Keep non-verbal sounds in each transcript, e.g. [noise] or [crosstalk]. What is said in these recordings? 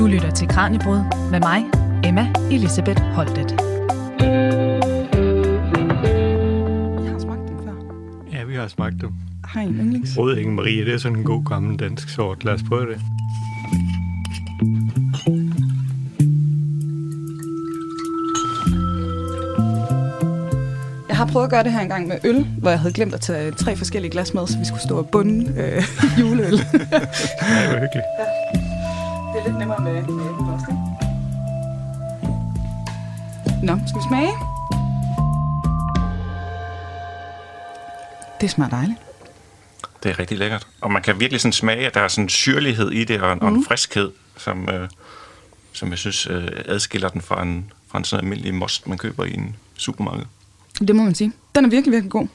Du lytter til Kranjebrud med mig, Emma Elisabeth Holtet. Jeg har smagt dem før. Ja, vi har smagt dem. Har I en yndlings? Rødingen Marie, det er sådan en god gammel dansk sort. Lad os prøve det. Jeg har prøvet at gøre det her engang med øl, hvor jeg havde glemt at tage tre forskellige glas med, så vi skulle stå og bunde øh, [laughs] juleøl. [laughs] Ja, det var hyggeligt. Det er lidt nemmere med, med æblen også, ikke? Nå, skal vi smage? Det smager dejligt. Det er rigtig lækkert. Og man kan virkelig sådan smage, at der er sådan en syrlighed i det, og en, mm. og en friskhed, som, øh, som jeg synes øh, adskiller den fra en, fra en sådan almindelig most, man køber i en supermarked. Det må man sige. Den er virkelig, virkelig god.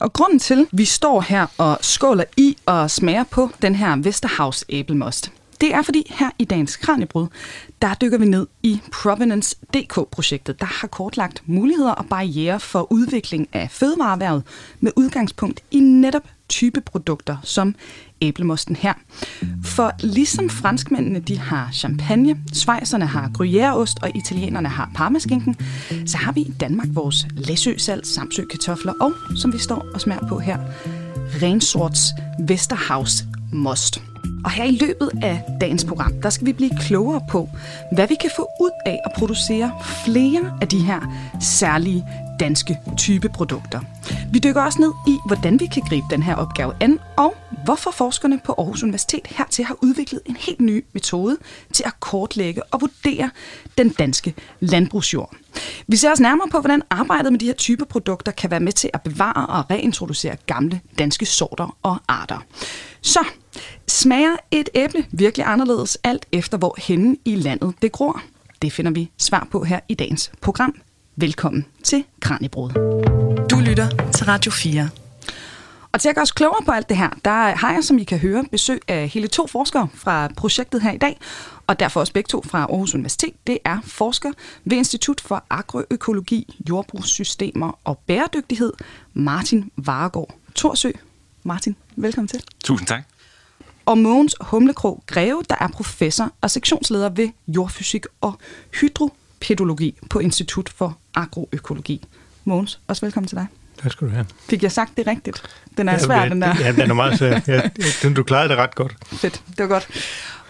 Og grunden til, at vi står her og skåler i og smager på den her Vesterhavs æblemost, det er fordi her i dagens Kranjebrud, der dykker vi ned i Provenance DK-projektet, der har kortlagt muligheder og barriere for udvikling af fødevareerhvervet med udgangspunkt i netop type produkter som æblemosten her. For ligesom franskmændene de har champagne, svejserne har gruyèreost og italienerne har parmaskinken, så har vi i Danmark vores læsøsalt, samsø-kartofler og, som vi står og smager på her, rensorts Vesterhavs most. Og her i løbet af dagens program, der skal vi blive klogere på, hvad vi kan få ud af at producere flere af de her særlige danske type produkter. Vi dykker også ned i, hvordan vi kan gribe den her opgave an, og hvorfor forskerne på Aarhus Universitet hertil har udviklet en helt ny metode til at kortlægge og vurdere den danske landbrugsjord. Vi ser os nærmere på, hvordan arbejdet med de her type produkter kan være med til at bevare og reintroducere gamle danske sorter og arter. Så smager et æble virkelig anderledes alt efter, hvor henne i landet det gror? Det finder vi svar på her i dagens program. Velkommen til Kranjebrud. Du lytter til Radio 4. Og til at gøre os klogere på alt det her, der har jeg, som I kan høre, besøg af hele to forskere fra projektet her i dag, og derfor også begge to fra Aarhus Universitet. Det er forsker ved Institut for Agroøkologi, Jordbrugssystemer og Bæredygtighed, Martin Varegård Torsø. Martin, velkommen til. Tusind tak. Og Mogens Humlekrog Greve, der er professor og sektionsleder ved jordfysik og hydropedologi på Institut for Agroøkologi. Mogens, også velkommen til dig. Tak skal du have. Fik jeg sagt det rigtigt? Den er svær, den der. Ja, den er meget svær. [laughs] Ja, den, du klarede det ret godt. Fedt, det var godt.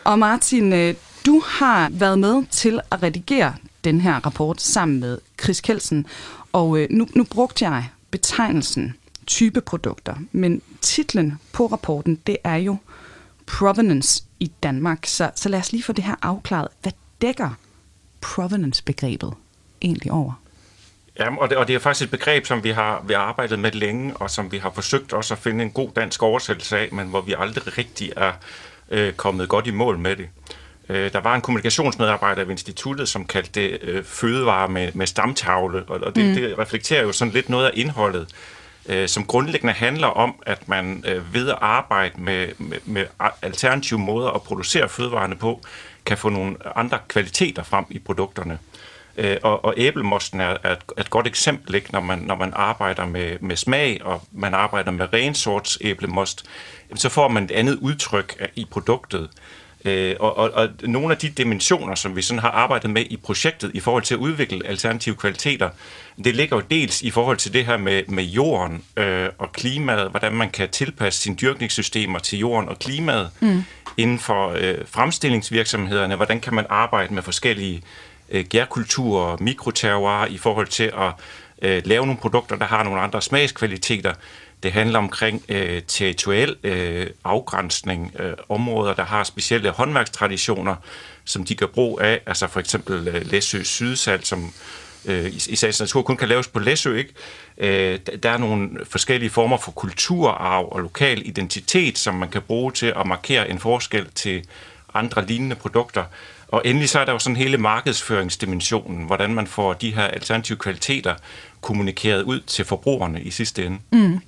Og Martin, øh, du har været med til at redigere den her rapport sammen med Chris Kelsen, og øh, nu, nu brugte jeg betegnelsen type produkter, men titlen på rapporten, det er jo provenance i Danmark. Så, så lad os lige få det her afklaret. Hvad dækker provenance-begrebet egentlig over? Ja, og det, og det er faktisk et begreb, som vi har, vi har arbejdet med længe, og som vi har forsøgt også at finde en god dansk oversættelse af, men hvor vi aldrig rigtig er øh, kommet godt i mål med det. Øh, der var en kommunikationsmedarbejder ved instituttet, som kaldte det øh, fødevare med, med stamtavle, og, og det, mm. det reflekterer jo sådan lidt noget af indholdet, øh, som grundlæggende handler om, at man øh, ved at arbejde med, med, med alternative måder at producere fødevarene på, kan få nogle andre kvaliteter frem i produkterne. Øh, og, og æblemosten er, er, et, er et godt eksempel, ikke? Når, man, når man arbejder med, med smag, og man arbejder med rensorts æblemost, så får man et andet udtryk i produktet. Øh, og, og, og nogle af de dimensioner, som vi sådan har arbejdet med i projektet i forhold til at udvikle alternative kvaliteter, det ligger jo dels i forhold til det her med, med jorden øh, og klimaet, hvordan man kan tilpasse sine dyrkningssystemer til jorden og klimaet mm. inden for øh, fremstillingsvirksomhederne, hvordan kan man arbejde med forskellige øh, gærkulturer, mikroterroir i forhold til at øh, lave nogle produkter, der har nogle andre smagskvaliteter. Det handler omkring øh, territoriel øh, afgrænsning, øh, områder, der har specielle håndværkstraditioner, som de kan brug af, altså for eksempel øh, Læsø Sydsalt, som øh, i, i sagens natur kun kan laves på Læsø, ikke? Øh, der er nogle forskellige former for kulturarv og lokal identitet, som man kan bruge til at markere en forskel til andre lignende produkter. Og endelig så er der jo sådan hele markedsføringsdimensionen, hvordan man får de her alternative kvaliteter kommunikeret ud til forbrugerne i sidste ende. Mm.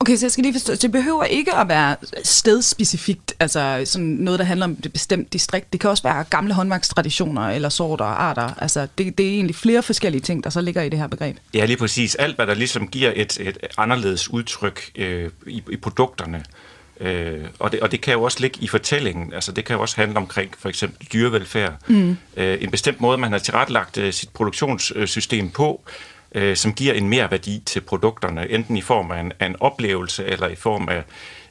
Okay, så jeg skal lige forstå, det behøver ikke at være stedspecifikt, altså sådan noget, der handler om et bestemt distrikt. Det kan også være gamle håndværkstraditioner eller sorter og arter. Altså, det, det er egentlig flere forskellige ting, der så ligger i det her begreb. Ja, lige præcis. Alt, hvad der ligesom giver et, et anderledes udtryk øh, i, i produkterne, Øh, og, det, og det kan jo også ligge i fortællingen. Altså, det kan jo også handle omkring for eksempel dyrevelfærd. Mm. Øh, en bestemt måde, man har tilrettelagt øh, sit produktionssystem på, øh, øh, som giver en mere værdi til produkterne, enten i form af en, af en oplevelse eller i form af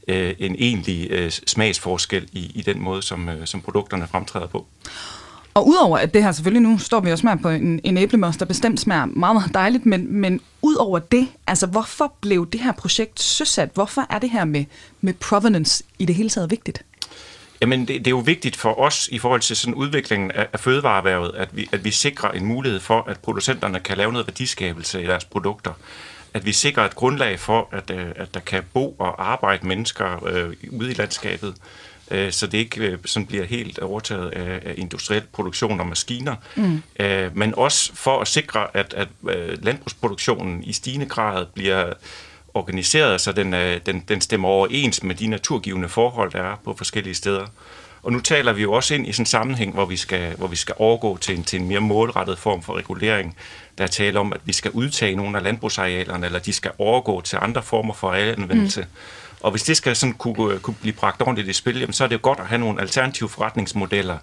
øh, en egentlig øh, smagsforskel i, i den måde, som, øh, som produkterne fremtræder på. Og udover at det her selvfølgelig nu står vi også med på en, en æblemos, der bestemt smager meget, meget dejligt, men, men udover det, altså hvorfor blev det her projekt søsat? Hvorfor er det her med, med provenance i det hele taget vigtigt? Jamen, det, det er jo vigtigt for os i forhold til sådan udviklingen af, af fødevareerhvervet, at vi, at vi sikrer en mulighed for, at producenterne kan lave noget værdiskabelse i deres produkter. At vi sikrer et grundlag for, at, øh, at der kan bo og arbejde mennesker øh, ude i landskabet, øh, så det ikke øh, sådan bliver helt overtaget af, af industriel produktion og maskiner. Mm. Øh, men også for at sikre, at, at øh, landbrugsproduktionen i stigende grad bliver organiseret, så den, øh, den, den stemmer overens med de naturgivende forhold, der er på forskellige steder. Og nu taler vi jo også ind i sådan en sammenhæng, hvor vi skal, hvor vi skal overgå til en, til en mere målrettet form for regulering. Der er tale om, at vi skal udtage nogle af landbrugsarealerne, eller de skal overgå til andre former for arealanvendelse. Mm. Og hvis det skal sådan kunne, kunne blive bragt ordentligt i spil, jamen, så er det jo godt at have nogle alternative forretningsmodeller,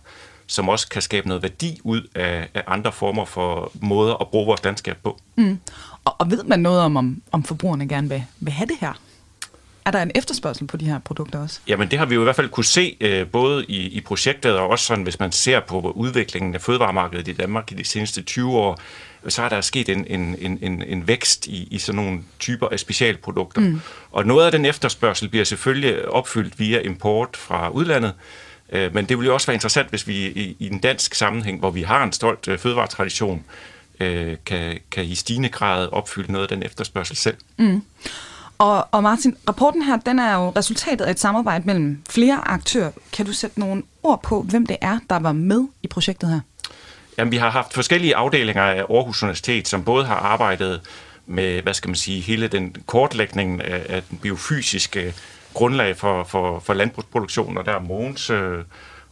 som også kan skabe noget værdi ud af, af andre former for måder at bruge vores landskab på. Mm. Og, og ved man noget om, om, om forbrugerne gerne vil, vil have det her? Er der en efterspørgsel på de her produkter også? Jamen det har vi jo i hvert fald kunne se, øh, både i, i projektet og også sådan, hvis man ser på udviklingen af fødevaremarkedet i Danmark i de seneste 20 år, så har der sket en, en, en, en, en vækst i, i sådan nogle typer af specialprodukter. Mm. Og noget af den efterspørgsel bliver selvfølgelig opfyldt via import fra udlandet, øh, men det vil jo også være interessant, hvis vi i, i en dansk sammenhæng, hvor vi har en stolt øh, fødevaretradition, øh, kan, kan i stigende grad opfylde noget af den efterspørgsel selv. Mm. Og, og Martin, rapporten her, den er jo resultatet af et samarbejde mellem flere aktører. Kan du sætte nogle ord på, hvem det er, der var med i projektet her? Jamen, vi har haft forskellige afdelinger af Aarhus Universitet, som både har arbejdet med, hvad skal man sige, hele den kortlægning af, af den biofysiske grundlag for, for, for landbrugsproduktion, og der er Mogens øh,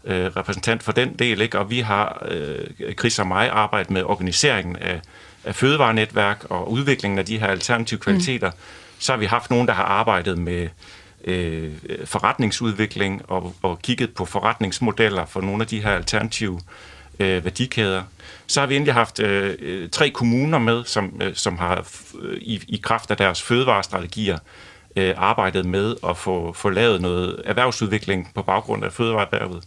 øh, repræsentant for den del, ikke? og vi har, øh, Chris og mig, arbejdet med organiseringen af, af fødevarenetværk og udviklingen af de her alternative kvaliteter. Mm. Så har vi haft nogen, der har arbejdet med øh, forretningsudvikling og, og kigget på forretningsmodeller for nogle af de her alternative øh, værdikæder. Så har vi endelig haft øh, tre kommuner med, som, øh, som har øh, i, i kraft af deres fødevarestrategier øh, arbejdet med at få, få lavet noget erhvervsudvikling på baggrund af fødevareerhvervet.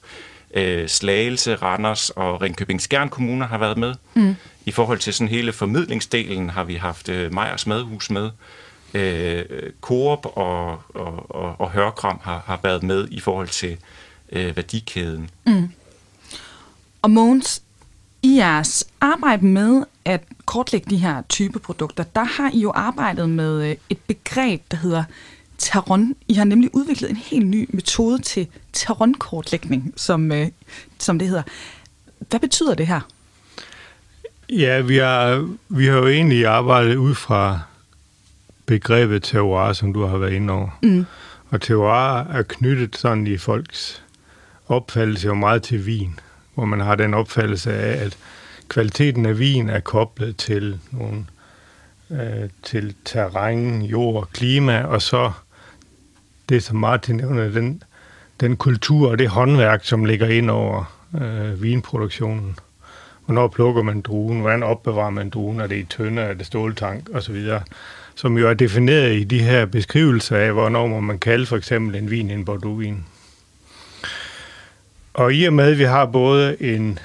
Øh, Slagelse, Randers og Ringkøbing Skjern kommuner har været med. Mm. I forhold til sådan hele formidlingsdelen har vi haft øh, Mejers Madhus med. Øh, Coop og, og, og, og Hørkram har, har været med i forhold til øh, værdikæden. Mm. Og Måns, i jeres arbejde med at kortlægge de her type produkter, der har I jo arbejdet med øh, et begreb, der hedder Taron. I har nemlig udviklet en helt ny metode til Taron-kortlægning, som, øh, som det hedder. Hvad betyder det her? Ja, vi har, vi har jo egentlig arbejdet ud fra begrebet terroir, som du har været inde over. Mm. Og terroir er knyttet sådan i folks opfattelse jo meget til vin hvor man har den opfattelse af, at kvaliteten af vin er koblet til nogle øh, til terræn, jord, klima, og så det, som Martin nævner, den, den kultur og det håndværk, som ligger ind over øh, vinproduktionen. Hvornår plukker man druen? Hvordan opbevarer man druen? Er det i tønder? Er det ståltank? Og så videre. Som jo er defineret i de her beskrivelser af, hvornår må man kalde for eksempel en vin en Bordeaux-vin. Og i og med, at vi har både en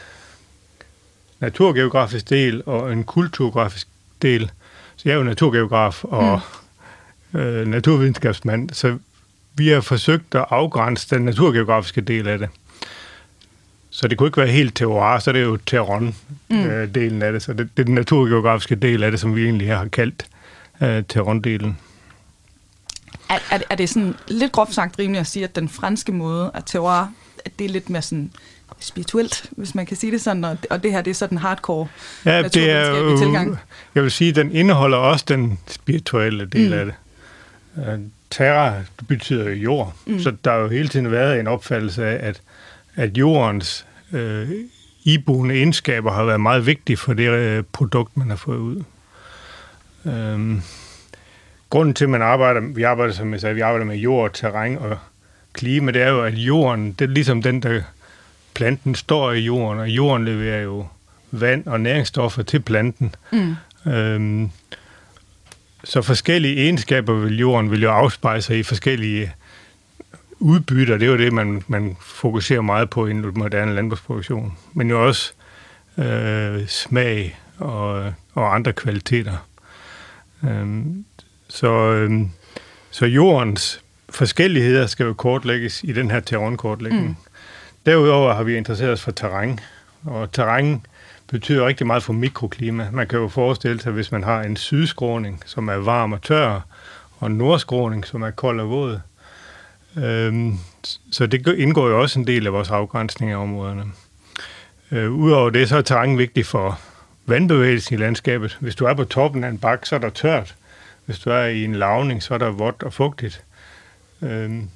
naturgeografisk del og en kulturgeografisk del, så jeg er jo naturgeograf og mm. øh, naturvidenskabsmand, så vi har forsøgt at afgrænse den naturgeografiske del af det. Så det kunne ikke være helt terroir, så det er jo terron-delen mm. af det. Så det, det er den naturgeografiske del af det, som vi egentlig har kaldt øh, terron-delen. Er, er, er det sådan lidt groft sagt rimeligt at sige, at den franske måde at terroir at det er lidt mere sådan spirituelt, hvis man kan sige det sådan, og det, og det her, det er sådan hardcore ja, det er tilgang. Jeg vil sige, den indeholder også den spirituelle del mm. af det. Uh, terra betyder jo jord, mm. så der har jo hele tiden været en opfattelse af, at, at jordens øh, iboende egenskaber har været meget vigtige for det øh, produkt, man har fået ud. Um, grunden til, at man arbejder, vi arbejder, som jeg sagde, vi arbejder med jord, terræn og klima, det er jo, at jorden, det er ligesom den, der planten står i jorden, og jorden leverer jo vand og næringsstoffer til planten. Mm. Øhm, så forskellige egenskaber ved jorden vil jo afspejle sig i forskellige udbytter. Det er jo det, man, man fokuserer meget på i en moderne landbrugsproduktion. Men jo også øh, smag og, og andre kvaliteter. Øhm, så, øhm, så jordens forskelligheder skal jo kortlægges i den her terrænkortlægning. Mm. Derudover har vi interesseret os for terræn, og terræn betyder rigtig meget for mikroklima. Man kan jo forestille sig, hvis man har en sydskråning, som er varm og tør, og en nordskråning, som er kold og våd. Øhm, så det indgår jo også en del af vores afgrænsning af områderne. Øh, Udover det, så er terræn vigtigt for vandbevægelsen i landskabet. Hvis du er på toppen af en bakke, så er der tørt. Hvis du er i en lavning, så er der vådt og fugtigt. Øhm,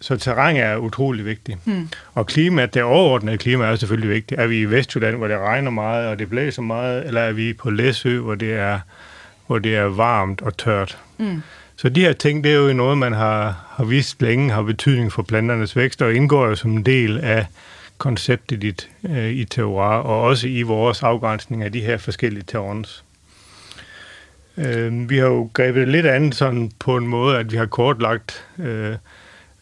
så terræn er utrolig vigtigt. Hmm. Og klimaet, det overordnede klima er selvfølgelig vigtigt. Er vi i Vestjylland, hvor det regner meget, og det blæser meget, eller er vi på Læsø, hvor det er, hvor det er varmt og tørt? Hmm. Så de her ting, det er jo noget, man har, har vist længe har betydning for planternes vækst, og indgår jo som en del af konceptet i, øh, i terroir, og også i vores afgrænsning af de her forskellige terrons. Øh, vi har jo grebet lidt andet sådan på en måde, at vi har kortlagt øh,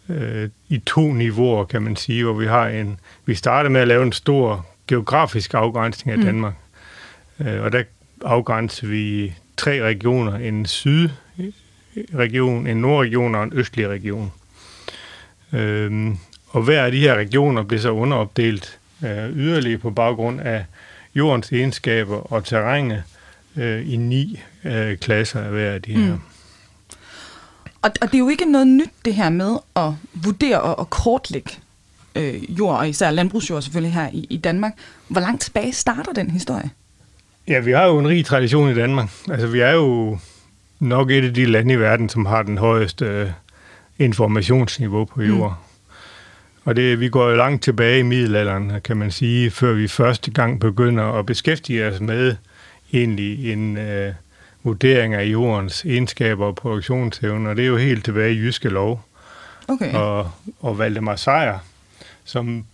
øh, i to niveauer, kan man sige, hvor vi har en, vi starter med at lave en stor geografisk afgrænsning af mm. Danmark. Mm. Øh, og der afgrænser vi tre regioner, en sydregion, en nordregion og en østlig region. Øh, og hver af de her regioner bliver så underopdelt øh, yderligere på baggrund af jordens egenskaber og terrænet øh, i ni øh, klasser af hver af de her. Mm. Og, og det er jo ikke noget nyt, det her med at vurdere og, og kortlægge øh, jord, og især landbrugsjord selvfølgelig her i, i Danmark. Hvor langt tilbage starter den historie? Ja, vi har jo en rig tradition i Danmark. Altså, vi er jo nok et af de lande i verden, som har den højeste øh, informationsniveau på jord. Mm. Og det, vi går jo langt tilbage i middelalderen, kan man sige, før vi første gang begynder at beskæftige os med egentlig en øh, vurdering af jordens egenskaber og produktionsevne, og det er jo helt tilbage i Jyske Lov. Okay. Og, og Valdemar Sejr, som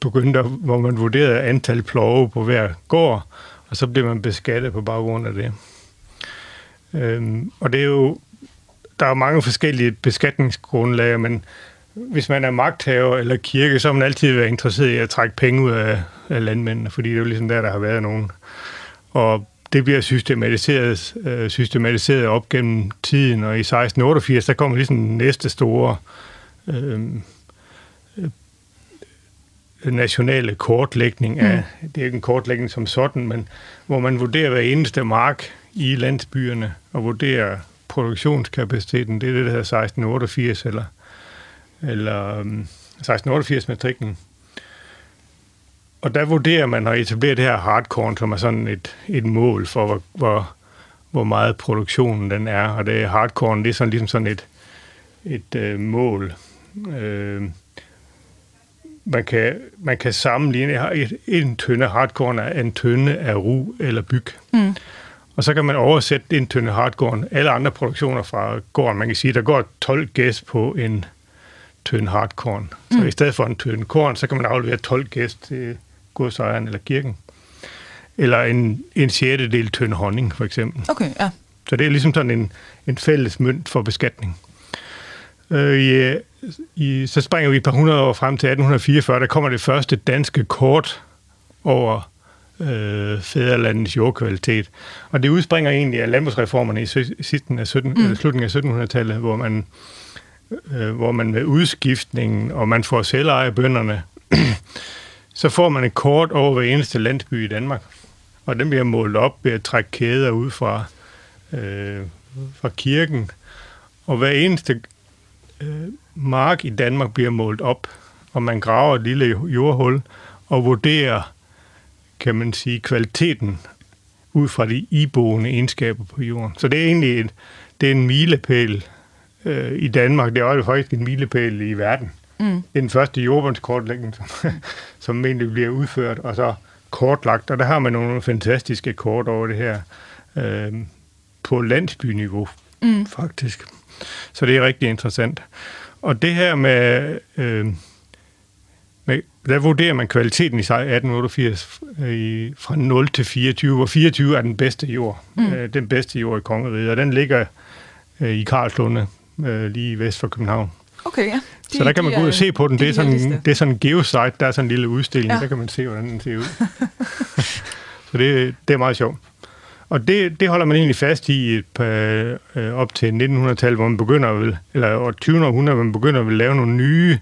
begyndte, hvor man vurderede antal plove på hver gård, og så blev man beskattet på baggrund af det. Øhm, og det er jo, der er mange forskellige beskatningsgrundlag, men hvis man er magthaver eller kirke, så har man altid været interesseret i at trække penge ud af, af landmændene, fordi det er jo ligesom der, der har været nogen. Og det bliver systematiseret, øh, systematiseret op gennem tiden, og i 1688, der kommer ligesom næste store øh, øh, nationale kortlægning af, mm. det er ikke en kortlægning som sådan, men hvor man vurderer hver eneste mark i landsbyerne, og vurderer produktionskapaciteten, det er det, der hedder 1688, eller eller 1688 øhm, matriklen. Og der vurderer man at etablere det her hardcore, som er sådan et, et mål for, hvor, hvor, hvor meget produktionen den er. Og det er hardcore, det er sådan, ligesom sådan et, et øh, mål. Øh, man kan, man kan sammenligne et, en tynde hardcore af en tynde af ru eller byg. Mm. Og så kan man oversætte en tynde hardcore alle andre produktioner fra gården. Man kan sige, der går 12 gæs på en tynd hardkorn. Så mm. i stedet for en tynd korn, så kan man aflevere 12 gæst til godsejeren eller kirken. Eller en, en sjettedel tynd honning, for eksempel. Okay, ja. Så det er ligesom sådan en, en fælles mønt for beskatning. Øh, i, i, så springer vi et par hundrede år frem til 1844, der kommer det første danske kort over øh, fædrelandets jordkvalitet. Og det udspringer egentlig af landbrugsreformerne i sidsten af 17, mm. slutningen af 1700-tallet, hvor man øh, hvor man med udskiftningen, og man får selveje bønderne, så får man et kort over hver eneste landsby i Danmark. Og den bliver målt op ved at trække kæder ud fra, øh, fra kirken. Og hver eneste øh, mark i Danmark bliver målt op, og man graver et lille jordhul og vurderer, kan man sige, kvaliteten ud fra de iboende egenskaber på jorden. Så det er egentlig et, det er en milepæl øh, i Danmark. Det er jo faktisk en milepæl i verden. Mm. Det er den første jordbundskortlægning, som, [laughs] som egentlig bliver udført, og så kortlagt. Og der har man nogle fantastiske kort over det her øh, på landsbyniveau, mm. faktisk. Så det er rigtig interessant. Og det her med, øh, med der vurderer man kvaliteten i 1888 øh, i, fra 0 til 24, hvor 24 er den bedste jord, mm. øh, den bedste jord i kongeriget, og den ligger øh, i Karlslunde, øh, lige vest for København. Okay, ja. De, så der kan man gå ud og se på den. Det, er, sådan, det er sådan en geosite, der er sådan en lille udstilling, ja. der kan man se, hvordan den ser ud. [laughs] så det, det er meget sjovt. Og det, det holder man egentlig fast i et par, øh, op til 1900-tallet, hvor man begynder vel, eller år 20. århundrede, hvor man begynder at lave nogle nye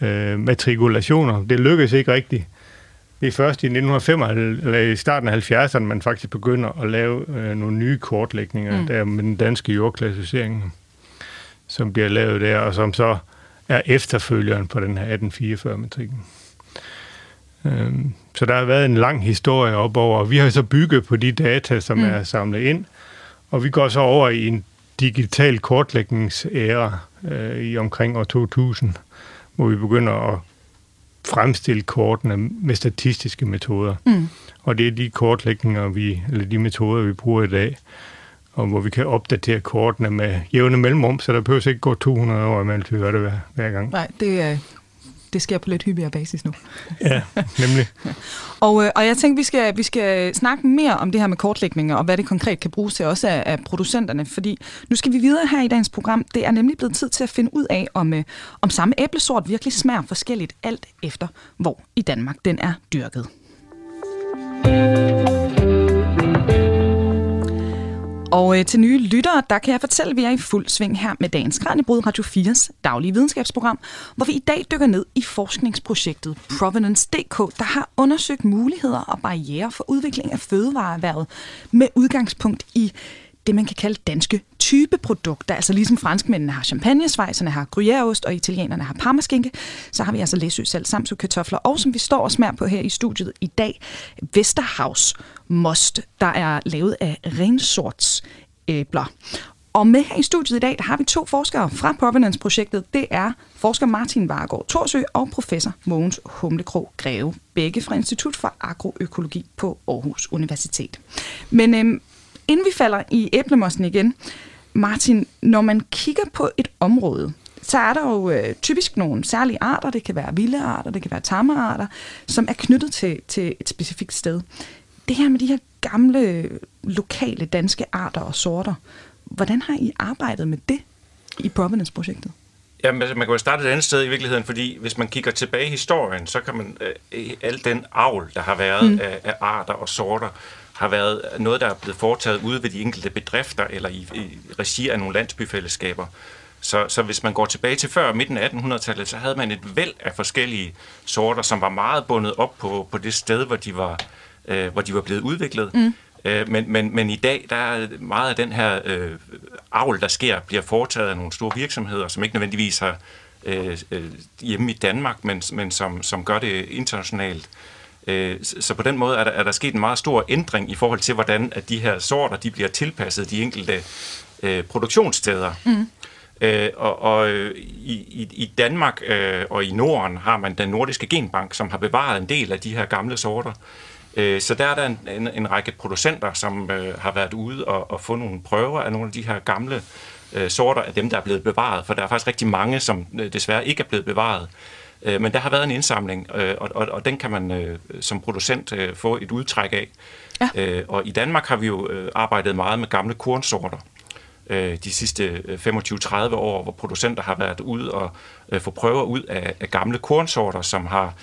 øh, matrikulationer. Det lykkedes ikke rigtigt. Det er først i 1995, eller i starten af 70'erne, man faktisk begynder at lave øh, nogle nye kortlægninger mm. der med den danske jordklassificering, som bliver lavet der, og som så er efterfølgeren på den her 1844-matrikken. Øhm, så der har været en lang historie op over, vi har så bygget på de data, som mm. er samlet ind, og vi går så over i en digital kortlægningsæra øh, i omkring år 2000, hvor vi begynder at fremstille kortene med statistiske metoder. Mm. Og det er de kortlægninger, vi, eller de metoder, vi bruger i dag, og hvor vi kan opdatere kortene med jævne mellemrum, så der behøver ikke gå 200 år, imellem vi gør det hver, hver gang. Nej, det er, det sker på lidt hyppigere basis nu. ja, nemlig. [laughs] og, øh, og jeg tænker, vi skal, vi skal snakke mere om det her med kortlægninger, og hvad det konkret kan bruges til også af, af producenterne, fordi nu skal vi videre her i dagens program. Det er nemlig blevet tid til at finde ud af, om, øh, om samme æblesort virkelig smager forskelligt, alt efter hvor i Danmark den er dyrket. Og øh, til nye lyttere, der kan jeg fortælle, at vi er i fuld sving her med dagens Kranjebrud Radio 4's daglige videnskabsprogram, hvor vi i dag dykker ned i forskningsprojektet Provenance.dk, der har undersøgt muligheder og barriere for udvikling af fødevareerhvervet med udgangspunkt i det, man kan kalde danske typeprodukter. Altså ligesom franskmændene har champagne, svejserne har gruyèreost, og italienerne har parmaskinke, så har vi altså læsø selv samsø kartofler, og som vi står og smager på her i studiet i dag, Vesterhavs Most, der er lavet af rensorts æbler. Og med her i studiet i dag, der har vi to forskere fra Provenance-projektet. Det er forsker Martin Vargaard Torsø og professor Mogens Humlekrog Greve, begge fra Institut for Agroøkologi på Aarhus Universitet. Men øhm, Inden vi falder i æblemosten igen, Martin, når man kigger på et område, så er der jo øh, typisk nogle særlige arter, det kan være vilde arter, det kan være tamme arter, som er knyttet til, til et specifikt sted. Det her med de her gamle, lokale danske arter og sorter, hvordan har I arbejdet med det i Provenance-projektet? Jamen, altså, man kan jo starte et andet sted i virkeligheden, fordi hvis man kigger tilbage i historien, så kan man øh, al den avl, der har været mm. af, af arter og sorter, har været noget, der er blevet foretaget ude ved de enkelte bedrifter eller i, i regi af nogle landsbyfællesskaber. Så, så hvis man går tilbage til før midten af 1800-tallet, så havde man et væld af forskellige sorter, som var meget bundet op på, på det sted, hvor de var, øh, hvor de var blevet udviklet. Mm. Øh, men, men, men i dag, der er meget af den her øh, avl, der sker, bliver foretaget af nogle store virksomheder, som ikke nødvendigvis har øh, øh, hjemme i Danmark, men, men som, som gør det internationalt. Øh, så på den måde er der, er der sket en meget stor ændring i forhold til, hvordan at de her sorter de bliver tilpasset de enkelte øh, produktionssteder. Mm. Øh, og og øh, i, i Danmark øh, og i Norden har man den nordiske genbank, som har bevaret en del af de her gamle sorter. Øh, så der er der en, en, en række producenter, som øh, har været ude og, og få nogle prøver af nogle af de her gamle øh, sorter af dem, der er blevet bevaret. For der er faktisk rigtig mange, som øh, desværre ikke er blevet bevaret. Øh, men der har været en indsamling, øh, og, og, og den kan man øh, som producent øh, få et udtræk af. Ja. Øh, og i Danmark har vi jo øh, arbejdet meget med gamle kornsorter øh, de sidste 25-30 øh, år, hvor producenter har været ude og øh, få prøver ud af, af gamle kornsorter, som har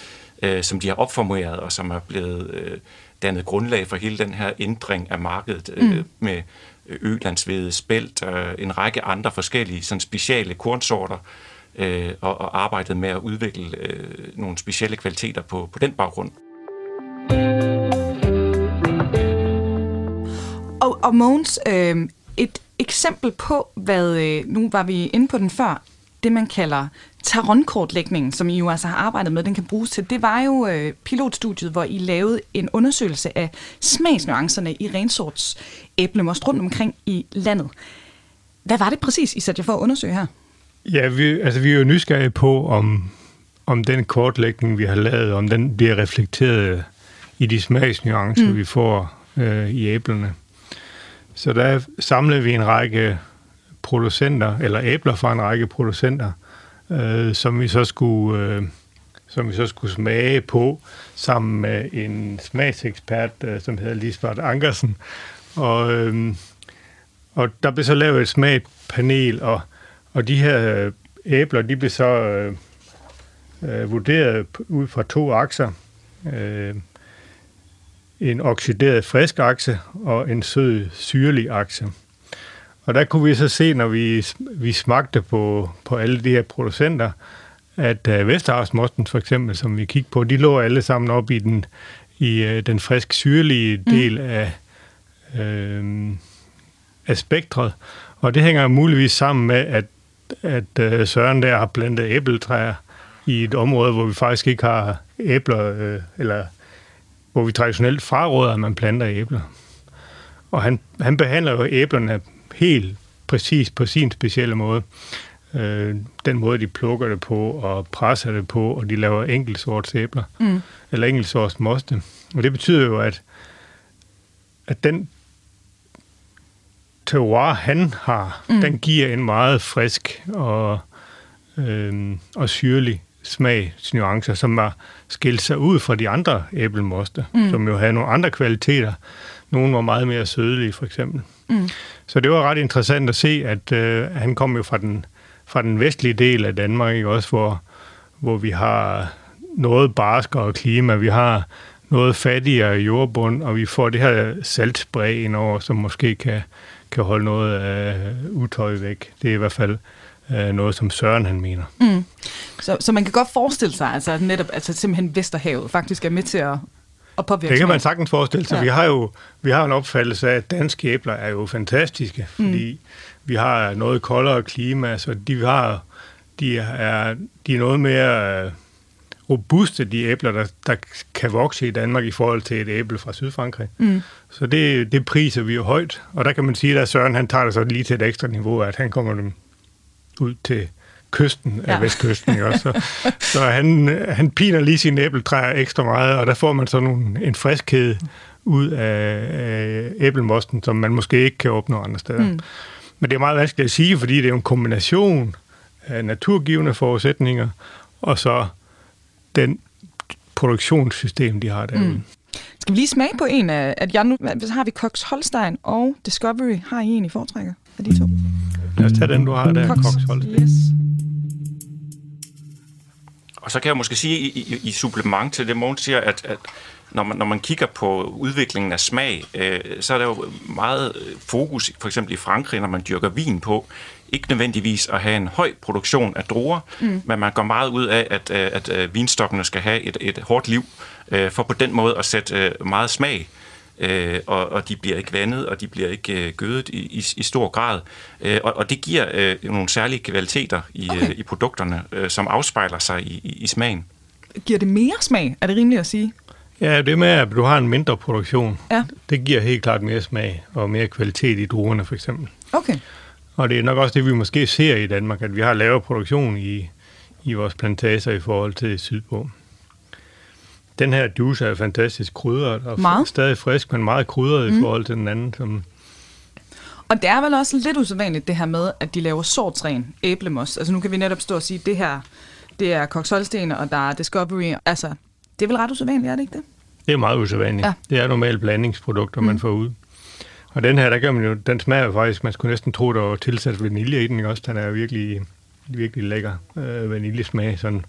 øh, som de har opformuleret, og som er blevet øh, dannet grundlag for hele den her ændring af markedet øh, mm. med ølandsvede, spelt og øh, en række andre forskellige sådan speciale kornsorter, øh, Øh, og, og arbejdet med at udvikle øh, nogle specielle kvaliteter på, på den baggrund. Og, og Mogens, øh, et eksempel på, hvad, øh, nu var vi inde på den før, det man kalder tarotkortlægningen, som I jo altså har arbejdet med, den kan bruges til, det var jo øh, pilotstudiet, hvor I lavede en undersøgelse af smagsnuancerne i rensorts æblemost rundt omkring i landet. Hvad var det præcis, I satte jer for at undersøge her? Ja, vi, altså, vi er jo nysgerrige på, om, om den kortlægning, vi har lavet, om den bliver reflekteret i de smagsnuancer, mm. vi får øh, i æblerne. Så der samlede vi en række producenter, eller æbler fra en række producenter, øh, som vi så skulle... Øh, som vi så skulle smage på sammen med en smagsekspert, øh, som hedder Lisbeth Ankersen. Og, øh, og der blev så lavet et smagpanel, og, og de her æbler, de blev så øh, øh, vurderet ud fra to akser. Øh, en oxideret frisk akse og en sød syrlig akse. Og der kunne vi så se, når vi, vi smagte på, på alle de her producenter, at uh, Vesterhavsmosten for eksempel, som vi kigger på, de lå alle sammen op i den, i uh, den frisk syrlige mm. del mm. af, uh, af spektret. Og det hænger muligvis sammen med, at, at uh, Søren der har plantet æbletræer i et område, hvor vi faktisk ikke har æbler, uh, eller hvor vi traditionelt fraråder, at man planter æbler. Og han, han behandler jo æblerne helt præcis på sin specielle måde. Øh, den måde, de plukker det på og presser det på, og de laver enkeltsorts æbler, mm. eller enkeltsorts moste. Og det betyder jo, at, at den terroir, han har, mm. den giver en meget frisk og, øh, og syrlig smagsnuancer, som har skilt sig ud fra de andre æblemoste, mm. som jo havde nogle andre kvaliteter. Nogle var meget mere sødlige, for eksempel. Mm. Så det var ret interessant at se, at øh, han kom jo fra den, fra den vestlige del af Danmark, ikke? også hvor, hvor vi har noget barskere klima, vi har noget fattigere jordbund, og vi får det her saltspray ind over, som måske kan, kan holde noget af utøj væk. Det er i hvert fald øh, noget, som Søren han mener. Mm. Så, så man kan godt forestille sig, altså, at netop altså, simpelthen Vesterhavet faktisk er med til at, at påvirke Det kan man sagtens forestille sig. Ja. Vi har jo vi har en opfattelse af, at danske æbler er jo fantastiske, fordi mm. vi har noget koldere klima, så de har de er, de er noget mere øh, robuste, de æbler, der, der kan vokse i Danmark i forhold til et æble fra Sydfrankrig. Mm. Så det, det priser vi jo højt. Og der kan man sige, at Søren han tager det så lige til et ekstra niveau, at han kommer dem ud til kysten af ja. vestkysten. Ikke? Så, så han, han piner lige sine æbletræer ekstra meget, og der får man så nogle, en friskhed ud af, af æblemosten, som man måske ikke kan opnå andre steder. Mm. Men det er meget vanskeligt at sige, fordi det er en kombination af naturgivende forudsætninger, og så den produktionssystem, de har derude. Mm. Skal vi lige smage på en af, at jeg nu, så har vi Cox Holstein og Discovery. Har I en i foretrækker af de to? Lad os tage den, du har der, Cox, Cox Holstein. Yes. Og så kan jeg måske sige i, i, i supplement til det, Mogens siger, at, at når man, når man kigger på udviklingen af smag, øh, så er der jo meget fokus, for eksempel i Frankrig, når man dyrker vin på, ikke nødvendigvis at have en høj produktion af druer, mm. men man går meget ud af, at, at, at øh, vinstokkene skal have et, et hårdt liv, øh, for på den måde at sætte øh, meget smag øh, og, og de bliver ikke vandet, og de bliver ikke øh, gødet i, i, i stor grad. Øh, og, og det giver øh, nogle særlige kvaliteter i, okay. øh, i produkterne, øh, som afspejler sig i, i, i smagen. Giver det mere smag? Er det rimeligt at sige? Ja, det med, at du har en mindre produktion, ja. det giver helt klart mere smag og mere kvalitet i druerne, for eksempel. Okay. Og det er nok også det, vi måske ser i Danmark, at vi har lavere produktion i, i vores plantager i forhold til sydpå. Den her juice er fantastisk krydret, og meget. stadig frisk, men meget krydret mm. i forhold til den anden. Som og det er vel også lidt usædvanligt det her med, at de laver sortsren æblemos. Altså nu kan vi netop stå og sige, at det her, det er Cox og der er Discovery. Altså, det er vel ret usædvanligt, er det ikke det? Det er meget usædvanligt. Ja. Det er normalt blandingsprodukter, mm. man får ud. Og den her, der kan man jo, den smager faktisk, man skulle næsten tro, der var tilsat vanilje i den, ikke også? Den er virkelig, virkelig lækker øh, vaniljesmag, sådan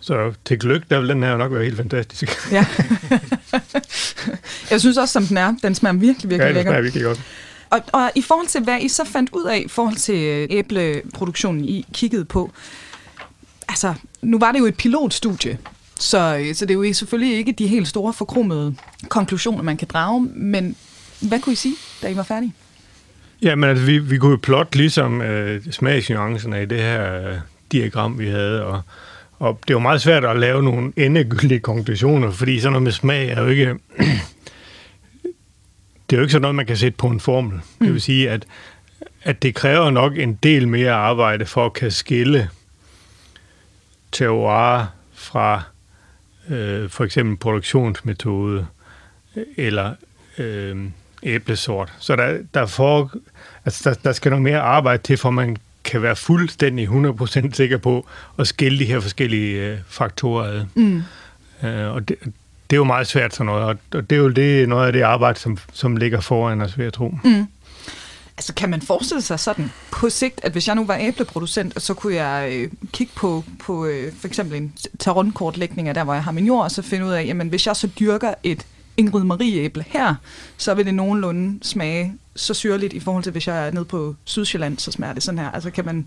så til gløk, der vil den her nok være helt fantastisk. [laughs] Ja. jeg synes også, som den er, den smager virkelig, virkelig ja, lækker. Ja, virkelig godt. Og, og i forhold til, hvad I så fandt ud af i forhold til øh, æbleproduktionen, I kiggede på, altså, nu var det jo et pilotstudie, så, så det er jo selvfølgelig ikke de helt store forkromede konklusioner, man kan drage, men hvad kunne I sige, da I var færdige? Ja, men altså, vi, vi kunne jo plotte ligesom øh, smagsnuancerne i det her øh, diagram, vi havde, og, og det jo meget svært at lave nogle endegyldige konklusioner, fordi sådan noget med smag er jo ikke... [clears throat] det er jo ikke sådan noget, man kan sætte på en formel. Mm. Det vil sige, at, at det kræver nok en del mere arbejde for at kan skille terroir fra øh, for eksempel produktionsmetode eller øh, æblesort. Så der, der, for, altså der, der skal noget mere arbejde til, for man kan være fuldstændig 100% sikker på at skille de her forskellige øh, faktorer ad. Mm. Øh, og det, det er jo meget svært sådan noget, og det er jo det, noget af det arbejde, som, som ligger foran os, vil jeg tro. Mm. Altså, kan man forestille sig sådan på sigt, at hvis jeg nu var æbleproducent, så kunne jeg øh, kigge på, på øh, for eksempel en tarotkortlægning af der, hvor jeg har min jord, og så finde ud af, jamen hvis jeg så dyrker et Ingrid Marie æble her, så vil det nogenlunde smage så syrligt i forhold til, hvis jeg er nede på Sydsjælland, så smager det sådan her. Altså, kan man,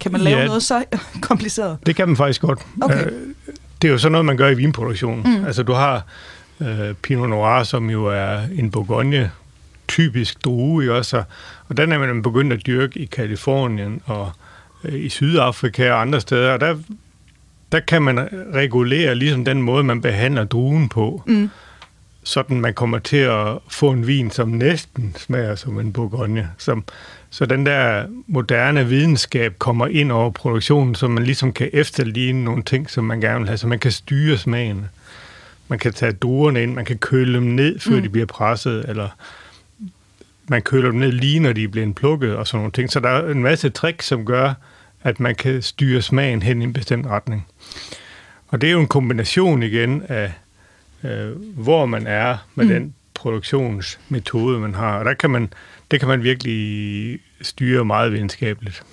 kan man lave ja, noget så [laughs] kompliceret? Det kan man faktisk godt. Okay. Øh, det er jo sådan noget, man gør i vinproduktionen. Mm. Altså, du har øh, Pinot Noir, som jo er en Bourgogne typisk drue, ikke også? Og den er man begyndt at dyrke i Kalifornien og øh, i Sydafrika og andre steder, og der, der kan man regulere ligesom den måde, man behandler druen på. Mm sådan man kommer til at få en vin, som næsten smager som en Bourgogne. Som, så den der moderne videnskab kommer ind over produktionen, så man ligesom kan efterligne nogle ting, som man gerne vil have, så man kan styre smagen. Man kan tage druerne ind, man kan køle dem ned, før mm. de bliver presset, eller man køler dem ned lige, når de er blevet plukket, og sådan nogle ting. Så der er en masse tricks, som gør, at man kan styre smagen hen i en bestemt retning. Og det er jo en kombination igen af øh, hvor man er med mm. den produktionsmetode, man har. Og der kan man, det kan man virkelig styre meget videnskabeligt.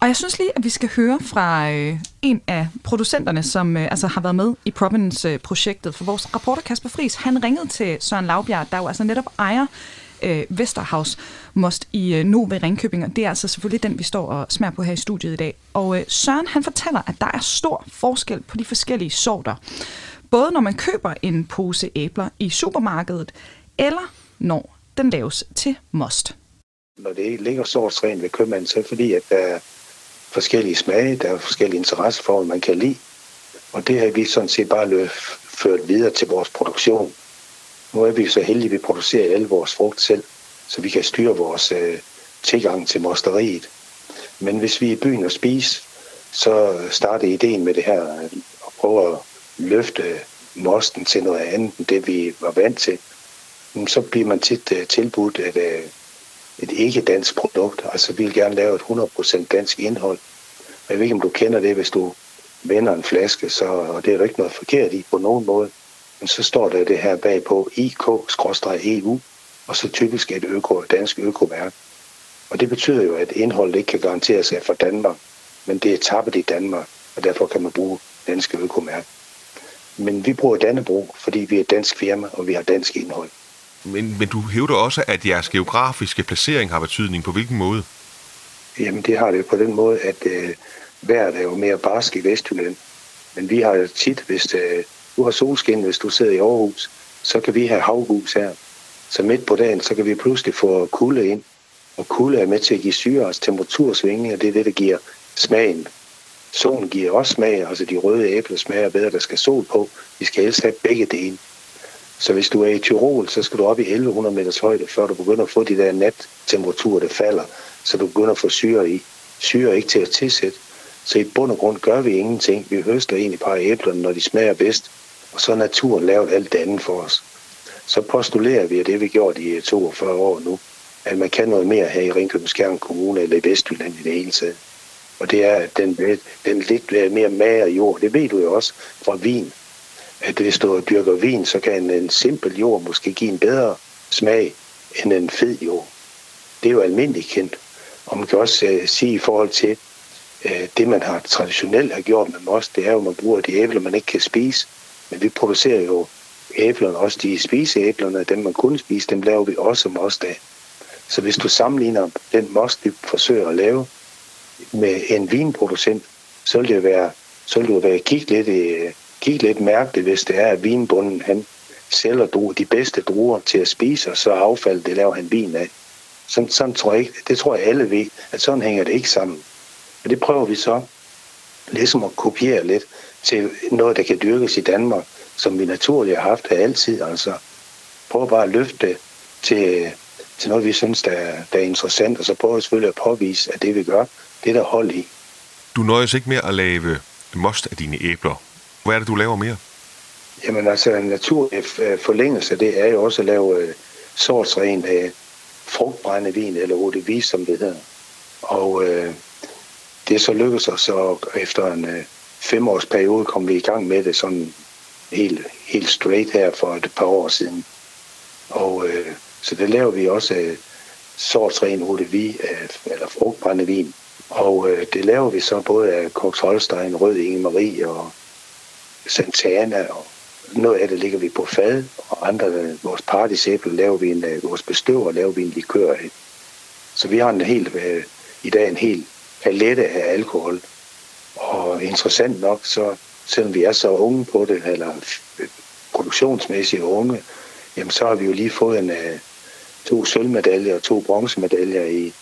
Og jeg synes lige, at vi skal høre fra øh, en af producenterne, som øh, altså har været med i Providence-projektet. For vores rapporter, Kasper Fris, han ringede til Søren Lavbjerg, der jo altså netop ejer øh, Vesterhavs Most i øh, Nove Ringkøbing, og det er altså selvfølgelig den, vi står og smager på her i studiet i dag. Og øh, Søren, han fortæller, at der er stor forskel på de forskellige sorter både når man køber en pose æbler i supermarkedet, eller når den laves til most. Når det ligger sortsrent ved købmanden, så er det fordi, at der er forskellige smage, der er forskellige interesseformer, man kan lide. Og det har vi sådan set bare løb, ført videre til vores produktion. Nu er vi så heldige, at vi producerer alle vores frugt selv, så vi kan styre vores øh, tilgang til mosteriet. Men hvis vi er i byen og spise, så starter ideen med det her øh, at prøve at løfte mosten til noget andet end det, vi var vant til, så bliver man tit øh, tilbudt et, øh, et ikke-dansk produkt. Altså, vi vil gerne lave et 100% dansk indhold. Jeg ved ikke, om du kender det, hvis du vender en flaske, så, og det er der ikke noget forkert i på nogen måde. Men så står der det her bagpå IK-EU, og så typisk et øko, dansk økomærke. Og det betyder jo, at indholdet ikke kan garanteres af fra Danmark, men det er tappet i Danmark, og derfor kan man bruge danske økomærke. Men vi bruger Dannebro, fordi vi er et dansk firma, og vi har dansk indhold. Men, men du hævder også, at jeres geografiske placering har betydning. På hvilken måde? Jamen, det har det på den måde, at øh, vejret er jo mere barsk i Vestjylland. Men vi har tit, hvis øh, du har solskin, hvis du sidder i Aarhus, så kan vi have havhus her. Så midt på dagen, så kan vi pludselig få kulde ind. Og kulde er med til at give syre, altså temperatursvingninger, det er det, der giver smagen Solen giver også smag, altså de røde æbler smager bedre, der skal sol på. Vi skal helst have begge dele. Så hvis du er i Tyrol, så skal du op i 1100 meters højde, før du begynder at få de der nattemperaturer, der falder, så du begynder at få syre i. Syre er ikke til at tilsætte. Så i bund og grund gør vi ingenting. Vi høster egentlig bare æblerne, når de smager bedst. Og så er naturen lavet alt det andet for os. Så postulerer vi, at det vi gjort i eh, 42 år nu, at man kan noget mere her i Ringkøbing Skjern Kommune eller i Vestjylland i det hele taget. Og det er den, den lidt mere mager jord. Det ved du jo også fra vin. At hvis du dyrker vin, så kan en simpel jord måske give en bedre smag end en fed jord. Det er jo almindeligt kendt. Og man kan også uh, sige i forhold til uh, det, man har traditionelt har gjort med most, det er jo, at man bruger de æbler, man ikke kan spise. Men vi producerer jo æblerne, også de spiseæblerne, dem man kunne spise, dem laver vi også most af. Så hvis du sammenligner den most, vi forsøger at lave, med en vinproducent, så vil det være, så vil det være kigge lidt, kigge lidt mærkeligt, hvis det er, at vinbunden han sælger druer, de bedste druer til at spise, og så affald, det laver han vin af. Sådan, sådan tror jeg ikke, det tror jeg alle ved, at sådan hænger det ikke sammen. Og det prøver vi så ligesom at kopiere lidt til noget, der kan dyrkes i Danmark, som vi naturligt har haft her altid. Altså prøver bare at løfte det til, til noget, vi synes, der, der er interessant, og så prøver vi selvfølgelig at påvise, at det vi gør, det er der hold i. Du nøjes ikke med at lave most af dine æbler. Hvad er det, du laver mere? Jamen altså, en naturlig forlængelse, det er jo også at lave uh, sortsren uh, frugtbrændevin, eller eau som det hedder. Og uh, det så lykkedes os, og efter en øh, femårs periode kom vi i gang med det sådan helt, helt straight her for et par år siden. Og øh, så det laver vi også øh, sortsren eau de vie, øh, eller frugtbrændevin. Og øh, det laver vi så både af Koks Holstein, Rød Inge Marie og Santana. Og noget af det ligger vi på fad, og andre af vores partysæble laver vi en, øh, vores bestøver laver vi en likør af. Så vi har en helt, øh, i dag en hel palette af alkohol. Og interessant nok, så selvom vi er så unge på det, eller produktionsmæssigt unge, jamen så har vi jo lige fået en, øh, to sølvmedaljer og to bronzemedaljer i,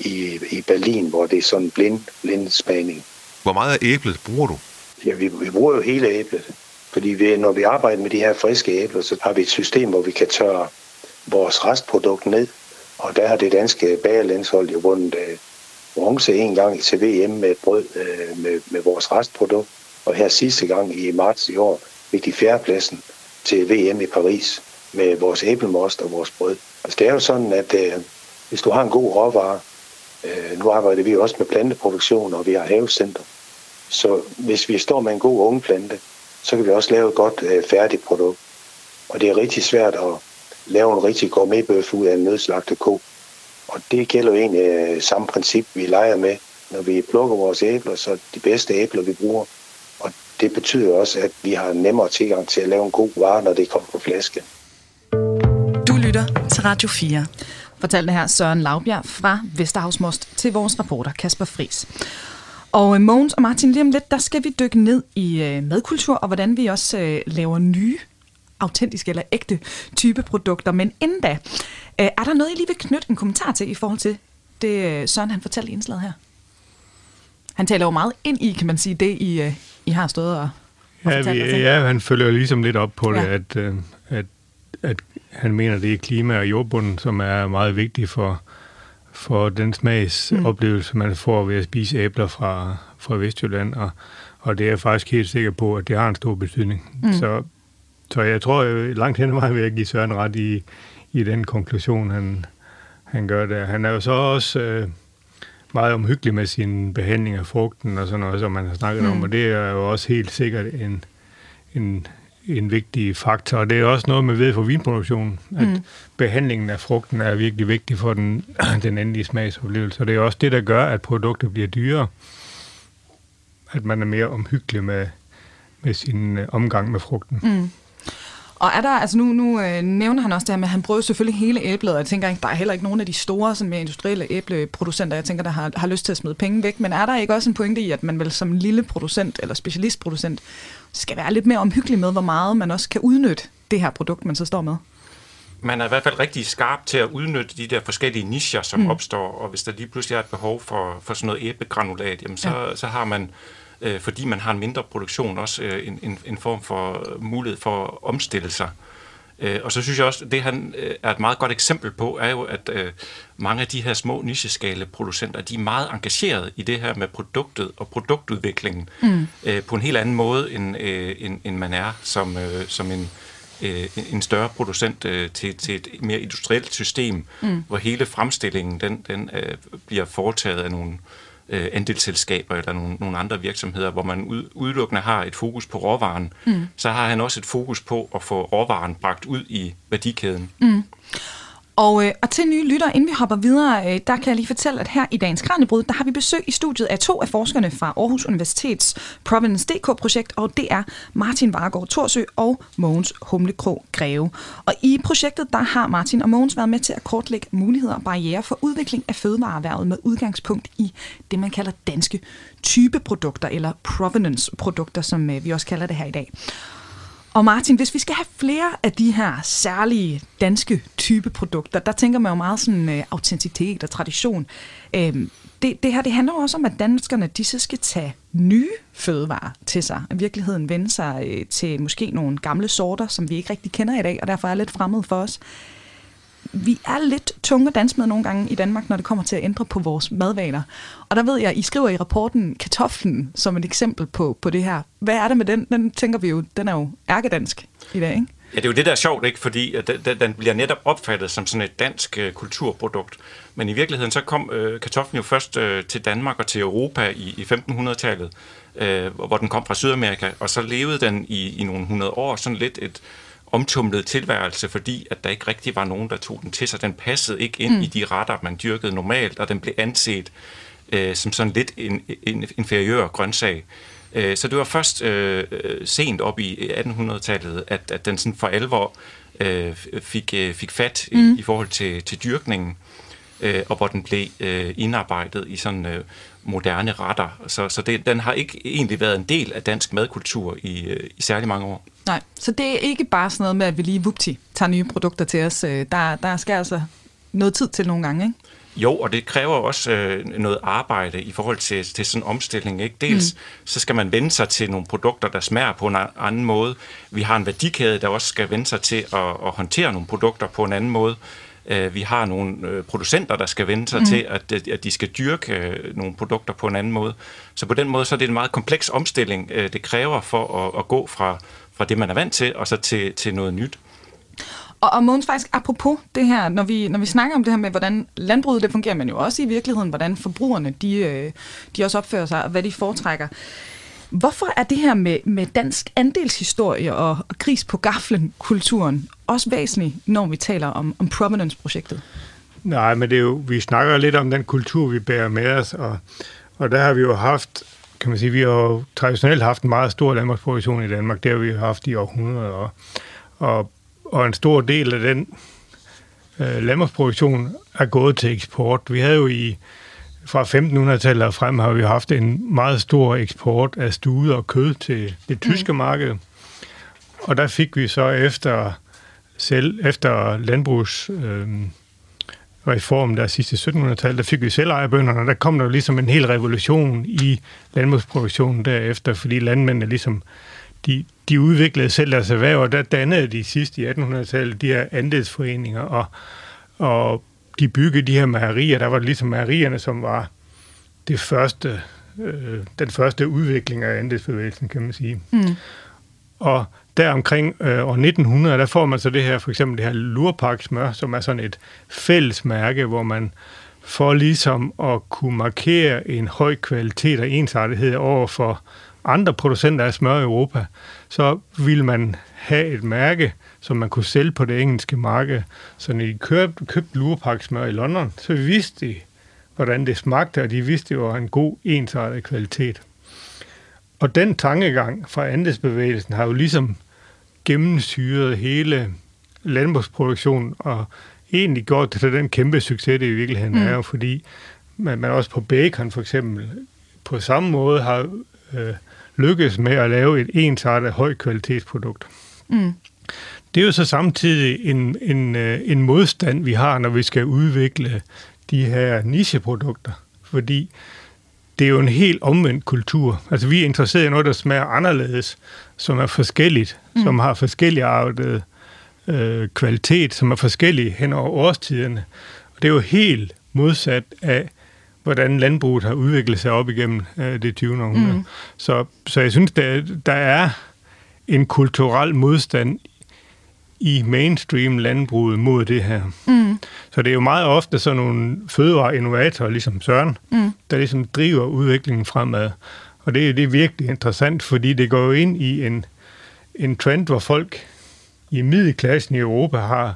i, i Berlin, hvor det er sådan blind, blind smagning. Hvor meget af æblet bruger du? Ja, vi, vi bruger jo hele æblet. Fordi vi, når vi arbejder med de her friske æbler, så har vi et system, hvor vi kan tørre vores restprodukt ned. Og der har det danske bagerlandshold jo vundet øh, bronze en gang til VM med et brød øh, med, med vores restprodukt. Og her sidste gang i marts i år fik de fjerdepladsen til VM i Paris med vores æblemost og vores brød. Altså det er jo sådan, at øh, hvis du har en god råvare, øh, nu arbejder vi også med planteproduktion, og vi har havecenter, så hvis vi står med en god unge plante, så kan vi også lave et godt øh, færdigt produkt. Og det er rigtig svært at lave en rigtig gourmetbøf ud af en nødslagtet ko. Og det gælder jo egentlig øh, samme princip, vi leger med, når vi plukker vores æbler, så de bedste æbler, vi bruger. Og det betyder også, at vi har nemmere tilgang til at lave en god vare, når det kommer på flaske. Du lytter til Radio 4. Fortalte her Søren Laubjerg fra Vesterhavsmost til vores reporter Kasper Fris. Og øh, Mogens og Martin, lige om lidt, der skal vi dykke ned i øh, madkultur, og hvordan vi også øh, laver nye, autentiske eller ægte type produkter. Men inden da, er der noget, I lige vil knytte en kommentar til i forhold til det, Søren han fortalte i indslaget her? Han taler jo meget ind i, kan man sige, det I, I har stået og, og Ja, vi, ja, han følger jo ligesom lidt op på det, Ja. at, at han mener, det er klima og jordbunden, som er meget vigtigt for, for den smagsoplevelse, man får ved at spise æbler fra, fra Vestjylland, og, og det er jeg faktisk helt sikker på, at det har en stor betydning. Mm. Så, så jeg tror, øh, langt hen ad vejen vil jeg give Søren ret i, i den konklusion, han, han gør der. Han er jo så også øh, meget omhyggelig med sin behandling af frugten og sådan noget, som man har snakket mm. om, og det er jo også helt sikkert en, en, en vigtig faktor. Og det er også noget med ved for vinproduktionen, at mm. behandlingen af frugten er virkelig vigtig for den, [clears throat] den endelige smagsoplevelse. Og det er også det, der gør, at produkter bliver dyrere. At man er mere omhyggelig med, med sin øh, omgang med frugten. Mm. Og er der, altså nu, nu øh, nævner han også det her med, at han prøver selvfølgelig hele æblet, og jeg tænker ikke, der er heller ikke nogen af de store, sådan mere industrielle æbleproducenter, jeg tænker, der har, har lyst til at smide penge væk, men er der ikke også en pointe i, at man vel som lille producent eller specialistproducent skal være lidt mere omhyggelig med, hvor meget man også kan udnytte det her produkt, man så står med? man er i hvert fald rigtig skarp til at udnytte de der forskellige nicher, som mm. opstår, og hvis der lige pludselig er et behov for, for sådan noget æblegranulat, jamen så, ja. så har man, øh, fordi man har en mindre produktion, også øh, en, en, en form for mulighed for at omstille sig. Øh, og så synes jeg også, det han øh, er et meget godt eksempel på, er jo, at øh, mange af de her små nicheskale producenter, de er meget engageret i det her med produktet og produktudviklingen mm. øh, på en helt anden måde, end, øh, end, end man er som, øh, som en, øh, en større producent øh, til, til et mere industrielt system, mm. hvor hele fremstillingen den, den øh, bliver foretaget af nogle øh, andelsselskaber eller nogle, nogle andre virksomheder, hvor man ud, udelukkende har et fokus på råvaren, mm. så har han også et fokus på at få råvaren bragt ud i værdikæden. Mm. Og, øh, og til nye lytter, inden vi hopper videre, øh, der kan jeg lige fortælle, at her i dagens Kranjebrud, der har vi besøg i studiet af to af forskerne fra Aarhus Universitets Providence DK-projekt, og det er Martin Vargaard Torsø og Mogens Humlekrog Greve. Og i projektet, der har Martin og Mogens været med til at kortlægge muligheder og barriere for udvikling af fødevareerhvervet med udgangspunkt i det, man kalder danske typeprodukter, eller provenance-produkter, som øh, vi også kalder det her i dag. Og Martin, hvis vi skal have flere af de her særlige danske type produkter, der tænker man jo meget sådan øh, autenticitet og tradition. Øhm, det, det her det handler også om, at danskerne de så skal tage nye fødevarer til sig. I virkeligheden vende sig øh, til måske nogle gamle sorter, som vi ikke rigtig kender i dag, og derfor er lidt fremmed for os. Vi er lidt tunge at med nogle gange i Danmark, når det kommer til at ændre på vores madvaner. Og der ved jeg, I skriver i rapporten kartoflen som et eksempel på, på det her. Hvad er det med den? Den tænker vi jo, den er jo ærkedansk i dag, ikke? Ja, det er jo det, der er sjovt, ikke? fordi at den, den bliver netop opfattet som sådan et dansk øh, kulturprodukt. Men i virkeligheden så kom øh, kartoflen jo først øh, til Danmark og til Europa i, i 1500-tallet, øh, hvor den kom fra Sydamerika, og så levede den i, i nogle hundrede år sådan lidt et omtumlet tilværelse, fordi at der ikke rigtig var nogen, der tog den til sig. Den passede ikke ind mm. i de retter, man dyrkede normalt, og den blev anset uh, som sådan lidt en, en inferiør grøntsag. Øh, så det var først øh, sent op i 1800-tallet, at, at den sådan for alvor øh, fik, øh, fik fat mm. i, i forhold til, til dyrkningen, øh, og hvor den blev øh, indarbejdet i sådan øh, moderne retter. Så, så det, den har ikke egentlig været en del af dansk madkultur i, øh, i særlig mange år. Nej, så det er ikke bare sådan noget med, at vi lige vupti tager nye produkter til os. Øh, der, der skal altså noget tid til nogle gange, ikke? Jo, og det kræver også øh, noget arbejde i forhold til, til sådan en omstilling. Ikke? Dels mm. så skal man vende sig til nogle produkter, der smager på en anden måde. Vi har en værdikæde, der også skal vende sig til at, at håndtere nogle produkter på en anden måde. Uh, vi har nogle uh, producenter, der skal vende sig mm. til, at, at de skal dyrke uh, nogle produkter på en anden måde. Så på den måde så er det en meget kompleks omstilling, det kræver for at, at gå fra, fra det, man er vant til, og så til, til noget nyt. Og, og Måns, faktisk apropos det her, når vi, når vi snakker om det her med, hvordan landbruget det fungerer, men jo også i virkeligheden, hvordan forbrugerne de, øh, de også opfører sig, og hvad de foretrækker. Hvorfor er det her med, med dansk andelshistorie og, og gris på gaflen kulturen også væsentligt, når vi taler om, om Provenance-projektet? Nej, men det er jo, vi snakker lidt om den kultur, vi bærer med os, og, og der har vi jo haft, kan man sige, vi har jo traditionelt haft en meget stor landbrugsproduktion i Danmark, det har vi haft i århundreder, og, og og en stor del af den øh, landbrugsproduktion er gået til eksport. Vi havde jo i fra 1500-tallet og frem har vi haft en meget stor eksport af stude og kød til det tyske mm. marked. Og der fik vi så efter selv efter landbrugs øh, reformen der sidste 1700-tallet, der fik vi selvejerbønderne, der kom der ligesom en hel revolution i landbrugsproduktionen derefter, fordi landmændene ligesom de, de udviklede selv deres erhverv, og der dannede de sidst i 1800-tallet de her andelsforeninger, og, og de byggede de her mejerier. Der var det ligesom mejerierne, som var det første, øh, den første udvikling af andelsbevægelsen, kan man sige. Mm. Og der omkring øh, år 1900, der får man så det her, for eksempel det her lurpaksmør, som er sådan et fælles mærke, hvor man for ligesom at kunne markere en høj kvalitet og ensartethed over for andre producenter af smør i Europa, så ville man have et mærke, som man kunne sælge på det engelske marked. Så når de købte, købte lurepaksmør i London, så vidste de, hvordan det smagte, og de vidste, det var en god, ensartet kvalitet. Og den tankegang fra andelsbevægelsen har jo ligesom gennemsyret hele landbrugsproduktionen, og egentlig gjort det til den kæmpe succes, det i virkeligheden mm. er, fordi man, man også på bacon for eksempel på samme måde har øh, lykkes med at lave et ensartet højkvalitetsprodukt. Mm. Det er jo så samtidig en, en, øh, en modstand, vi har, når vi skal udvikle de her nicheprodukter, fordi det er jo en helt omvendt kultur. Altså vi er interesseret i noget, der smager anderledes, som er forskelligt, mm. som har forskellige arvet øh, kvalitet, som er forskellige hen over årstiderne. Og det er jo helt modsat af hvordan landbruget har udviklet sig op igennem øh, det 20. århundrede. Mm. Så, så jeg synes, der, der er en kulturel modstand i mainstream landbruget mod det her. Mm. Så det er jo meget ofte sådan nogle fødevareinnovatorer, ligesom Søren, mm. der ligesom driver udviklingen fremad. Og det, det er virkelig interessant, fordi det går jo ind i en, en trend, hvor folk i middelklassen i Europa har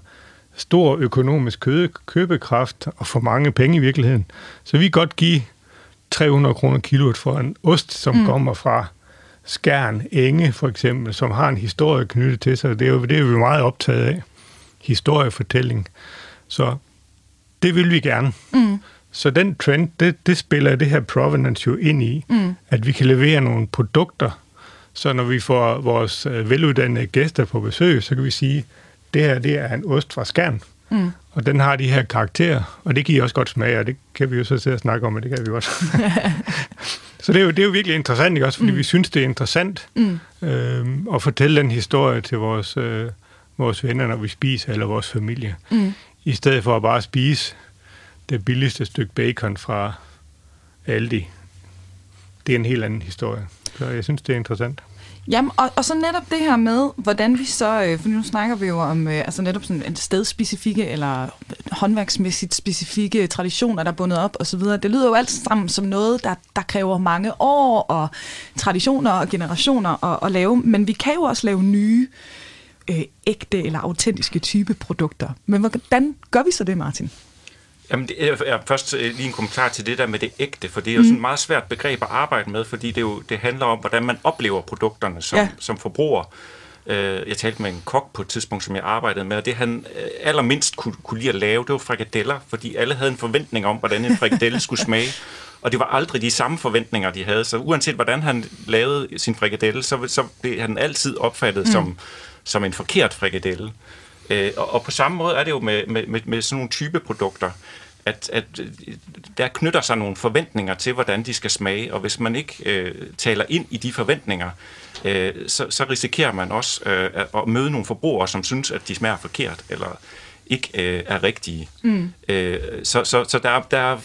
stor økonomisk kø- købekraft og for mange penge i virkeligheden. Så vi kan godt give 300 kroner kiloet for en ost, som mm. kommer fra Skærn Enge for eksempel, som har en historie knyttet til sig. Det er jo det er vi meget optaget af. Historiefortælling. Så det vil vi gerne. Mm. Så den trend, det, det spiller det her provenance jo ind i, mm. at vi kan levere nogle produkter, så når vi får vores øh, veluddannede gæster på besøg, så kan vi sige, det her det er en ost fra Skærn, mm. og den har de her karakterer, og det kan I også godt smage, og det kan vi jo så sidde og snakke om, og det kan vi også. [laughs] så det er, jo, det er jo virkelig interessant, ikke? også fordi mm. vi synes, det er interessant mm. øh, at fortælle den historie til vores, øh, vores venner, når vi spiser, eller vores familie, mm. i stedet for at bare spise det billigste stykke bacon fra Aldi. Det er en helt anden historie. Så jeg synes, det er interessant. Jamen, og, og så netop det her med, hvordan vi så, øh, for nu snakker vi jo om øh, altså netop sådan en stedspecifikke eller håndværksmæssigt specifikke traditioner, der er bundet op osv. Det lyder jo alt sammen som noget, der, der kræver mange år og traditioner og generationer at, at lave, men vi kan jo også lave nye øh, ægte eller autentiske type produkter. Men hvordan gør vi så det, Martin? Jamen, det er først øh, lige en kommentar til det der med det ægte, for det er jo sådan et meget svært begreb at arbejde med, fordi det, jo, det handler om, hvordan man oplever produkterne som, ja. som forbruger. Øh, jeg talte med en kok på et tidspunkt, som jeg arbejdede med, og det han øh, allermindst kunne, kunne lide at lave, det var frikadeller, fordi alle havde en forventning om, hvordan en frikadelle skulle [laughs] smage. Og det var aldrig de samme forventninger, de havde. Så uanset hvordan han lavede sin frikadelle, så, så blev han altid opfattet mm. som, som en forkert frikadelle. og, og på samme måde er det jo med, med, med, med sådan nogle type produkter at, at der knytter sig nogle forventninger til, hvordan de skal smage, og hvis man ikke øh, taler ind i de forventninger, øh, så, så risikerer man også øh, at møde nogle forbrugere, som synes, at de smager forkert, eller ikke øh, er rigtige. Mm. Øh, så, så, så der, der er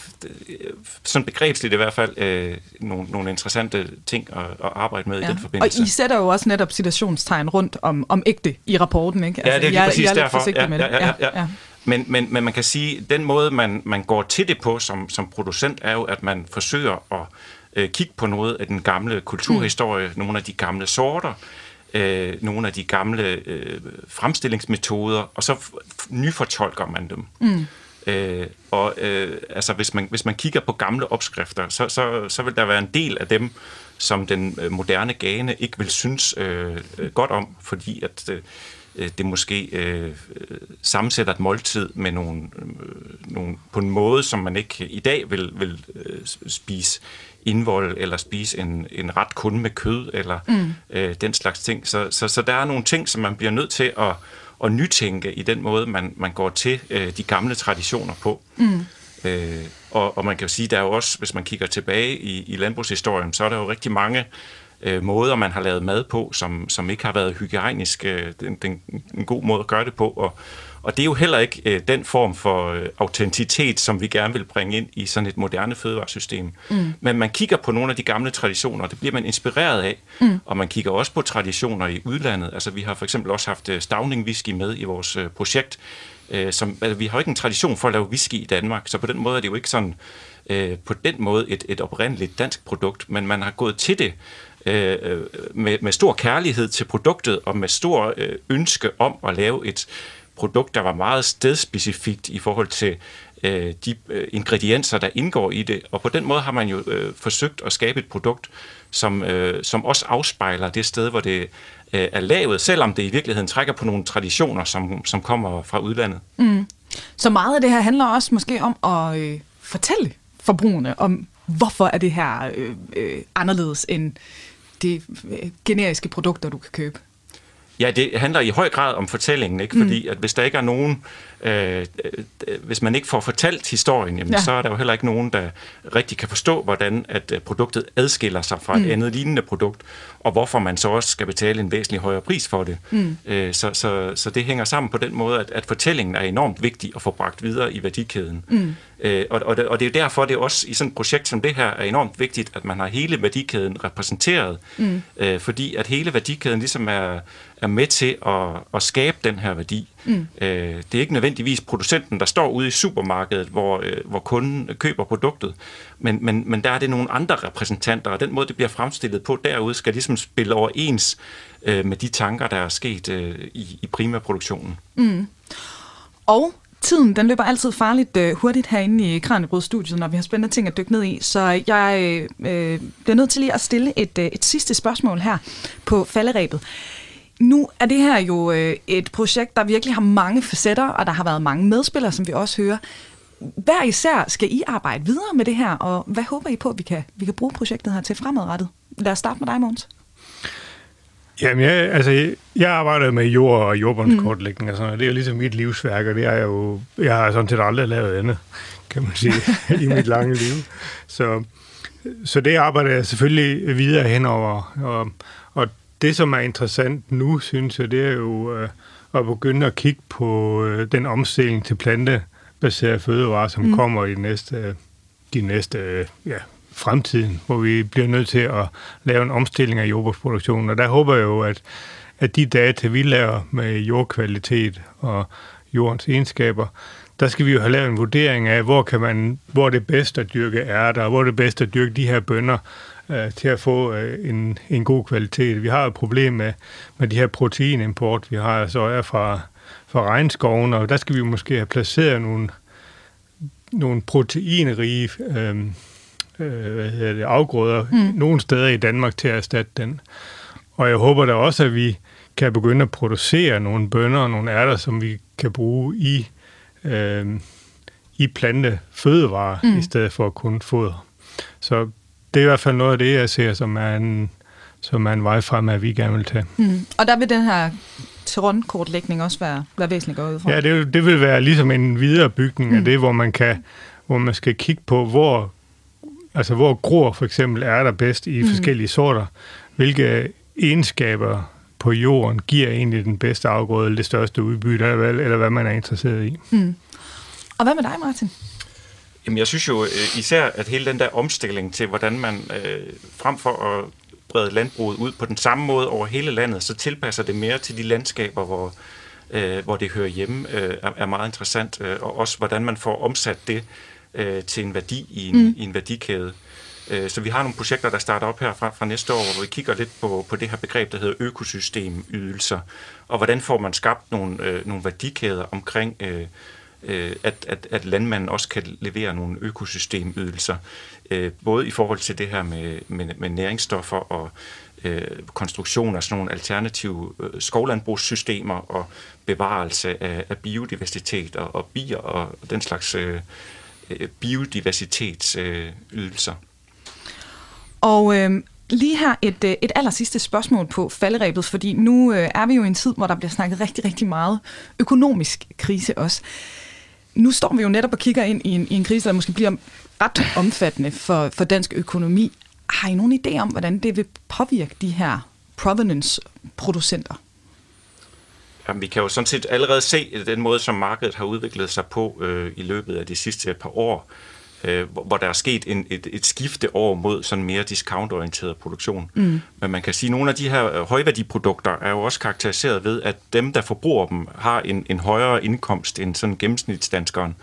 sådan begrebsligt i hvert fald øh, nogle, nogle interessante ting at, at arbejde med ja. i den forbindelse. Og I sætter jo også netop citationstegn rundt om, om ægte i rapporten, ikke? Altså, ja, det er lige jeg, præcis jeg er derfor. Ja, med ja, ja, ja, ja. ja. Men, men, men man kan sige, at den måde, man, man går til det på som, som producent, er jo, at man forsøger at øh, kigge på noget af den gamle kulturhistorie, mm. nogle af de gamle sorter, øh, nogle af de gamle øh, fremstillingsmetoder, og så nyfortolker man dem. Mm. Øh, og øh, altså, hvis man, hvis man kigger på gamle opskrifter, så, så, så vil der være en del af dem, som den øh, moderne gane ikke vil synes øh, øh godt om, fordi at Øh, det måske øh, sammensætter et måltid med nogle, øh, nogle, på en måde, som man ikke i dag vil, vil øh, spise indvold eller spise en, en ret kun med kød eller mm. øh, den slags ting. Så, så, så der er nogle ting, som man bliver nødt til at, at nytænke i den måde, man, man går til øh, de gamle traditioner på. Mm. Øh, og, og man kan jo sige, der er jo også, hvis man kigger tilbage i, i landbrugshistorien, så er der jo rigtig mange øh, måder, man har lavet mad på, som, som ikke har været hygiejnisk øh, den, den, en god måde at gøre det på. Og, og det er jo heller ikke øh, den form for øh, autenticitet, som vi gerne vil bringe ind i sådan et moderne fødevaresystem. Mm. Men man kigger på nogle af de gamle traditioner, og det bliver man inspireret af. Mm. Og man kigger også på traditioner i udlandet. Altså vi har for eksempel også haft øh, Stavning Whisky med i vores øh, projekt. Øh, som, altså, vi har jo ikke en tradition for at lave whisky i Danmark, så på den måde er det jo ikke sådan øh, på den måde et, et oprindeligt dansk produkt, men man har gået til det Øh, øh, med, med stor kærlighed til produktet og med stor øh, ønske om at lave et produkt, der var meget stedspecifikt i forhold til øh, de øh, ingredienser, der indgår i det. Og på den måde har man jo øh, forsøgt at skabe et produkt, som, øh, som også afspejler det sted, hvor det øh, er lavet, selvom det i virkeligheden trækker på nogle traditioner, som, som kommer fra udlandet. Mm. Så meget af det her handler også måske om at øh, fortælle forbrugerne om, hvorfor er det her øh, øh, anderledes end de øh, generiske produkter, du kan købe? Ja, det handler i høj grad om fortællingen, ikke? fordi mm. at hvis der ikke er nogen, øh, øh, hvis man ikke får fortalt historien, jamen, ja. så er der jo heller ikke nogen, der rigtig kan forstå, hvordan at øh, produktet adskiller sig fra mm. et andet lignende produkt, og hvorfor man så også skal betale en væsentlig højere pris for det. Mm. Øh, så, så, så det hænger sammen på den måde, at, at fortællingen er enormt vigtig at få bragt videre i værdikæden. Mm. Øh, og, og, det, og det er jo derfor, det er også i sådan et projekt som det her er enormt vigtigt, at man har hele værdikæden repræsenteret, mm. øh, fordi at hele værdikæden ligesom er, er med til at, at skabe den her værdi. Mm. Øh, det er ikke nødvendigvis producenten, der står ude i supermarkedet, hvor, øh, hvor kunden køber produktet, men, men, men der er det nogle andre repræsentanter, og den måde, det bliver fremstillet på derude, skal ligesom spille overens øh, med de tanker, der er sket øh, i, i primærproduktionen. Mm. Og tiden den løber altid farligt øh, hurtigt herinde i Kranjebrød-studiet, når vi har spændende ting at dykke ned i. Så jeg øh, bliver nødt til lige at stille et, øh, et sidste spørgsmål her på falderæbet. Nu er det her jo øh, et projekt, der virkelig har mange facetter, og der har været mange medspillere, som vi også hører. Hver især skal I arbejde videre med det her, og hvad håber I på, at vi kan, vi kan bruge projektet her til fremadrettet? Lad os starte med dig, Måns. Jamen, jeg, altså, jeg arbejder med jord og jordbundskortlægning mm. og sådan noget. Det er jo ligesom mit livsværk, og det er jo, jeg har sådan set aldrig lavet andet, kan man sige, [laughs] i mit lange liv. Så, så det arbejder jeg selvfølgelig videre henover. Og det, som er interessant nu, synes jeg, det er jo øh, at begynde at kigge på øh, den omstilling til plantebaserede fødevarer, som mm. kommer i de næste, de næste ja, fremtiden, hvor vi bliver nødt til at lave en omstilling af jordbrugsproduktionen. Og der håber jeg jo, at, at de data, vi laver med jordkvalitet og jordens egenskaber, der skal vi jo have lavet en vurdering af, hvor, kan man, hvor er det bedst at dyrke ærter, og hvor er det bedst at dyrke de her bønder øh, til at få øh, en, en god kvalitet. Vi har et problem med, med de her proteinimport. Vi har soja fra, fra regnskoven, og der skal vi måske have placeret nogle, nogle proteinrige øh, øh, det, afgrøder mm. nogle steder i Danmark til at erstatte den. Og jeg håber da også, at vi kan begynde at producere nogle bønner og nogle ærter, som vi kan bruge i, øh, i plante fødevarer, mm. i stedet for kun foder. Så det er i hvert fald noget af det, jeg ser som er en, som er en vej frem, at vi gerne vil tage. Mm. Og der vil den her terrorkortlægning også være, være væsentligt at ud fra? Ja, det, det vil være ligesom en viderebygning mm. af det, hvor man kan hvor man skal kigge på, hvor altså hvor gror for eksempel er der bedst i mm. forskellige sorter. Hvilke egenskaber på jorden giver egentlig den bedste afgrøde, eller det største udbytte, eller, eller hvad man er interesseret i. Mm. Og hvad med dig, Martin? Jamen, jeg synes jo øh, især, at hele den der omstilling til, hvordan man øh, frem for at brede landbruget ud på den samme måde over hele landet, så tilpasser det mere til de landskaber, hvor, øh, hvor det hører hjemme, øh, er, er meget interessant. Øh, og også, hvordan man får omsat det øh, til en værdi i en, mm. i en værdikæde. Øh, så vi har nogle projekter, der starter op her fra, fra næste år, hvor vi kigger lidt på, på det her begreb, der hedder økosystemydelser, og hvordan får man skabt nogle, øh, nogle værdikæder omkring, øh, øh, at, at, at landmanden også kan levere nogle økosystemydelser, øh, både i forhold til det her med, med, med næringsstoffer og øh, konstruktion af sådan nogle alternative øh, skovlandbrugssystemer og bevarelse af, af biodiversitet og, og bier og den slags øh, øh biodiversitetsydelser. Øh, og øh, lige her et, øh, et aller sidste spørgsmål på falderæbet, fordi nu øh, er vi jo i en tid, hvor der bliver snakket rigtig, rigtig meget økonomisk krise også. Nu står vi jo netop og kigger ind i en, i en krise, der måske bliver ret omfattende for, for dansk økonomi. Har I nogen idé om, hvordan det vil påvirke de her provenance-producenter? Jamen, vi kan jo sådan set allerede se den måde, som markedet har udviklet sig på øh, i løbet af de sidste par år øh, hvor der er sket en, et, et skifte over mod sådan mere discountorienteret produktion. Mm. Men man kan sige, at nogle af de her øh, højværdiprodukter er jo også karakteriseret ved, at dem, der forbruger dem, har en, en højere indkomst end sådan gennemsnitsdanskeren.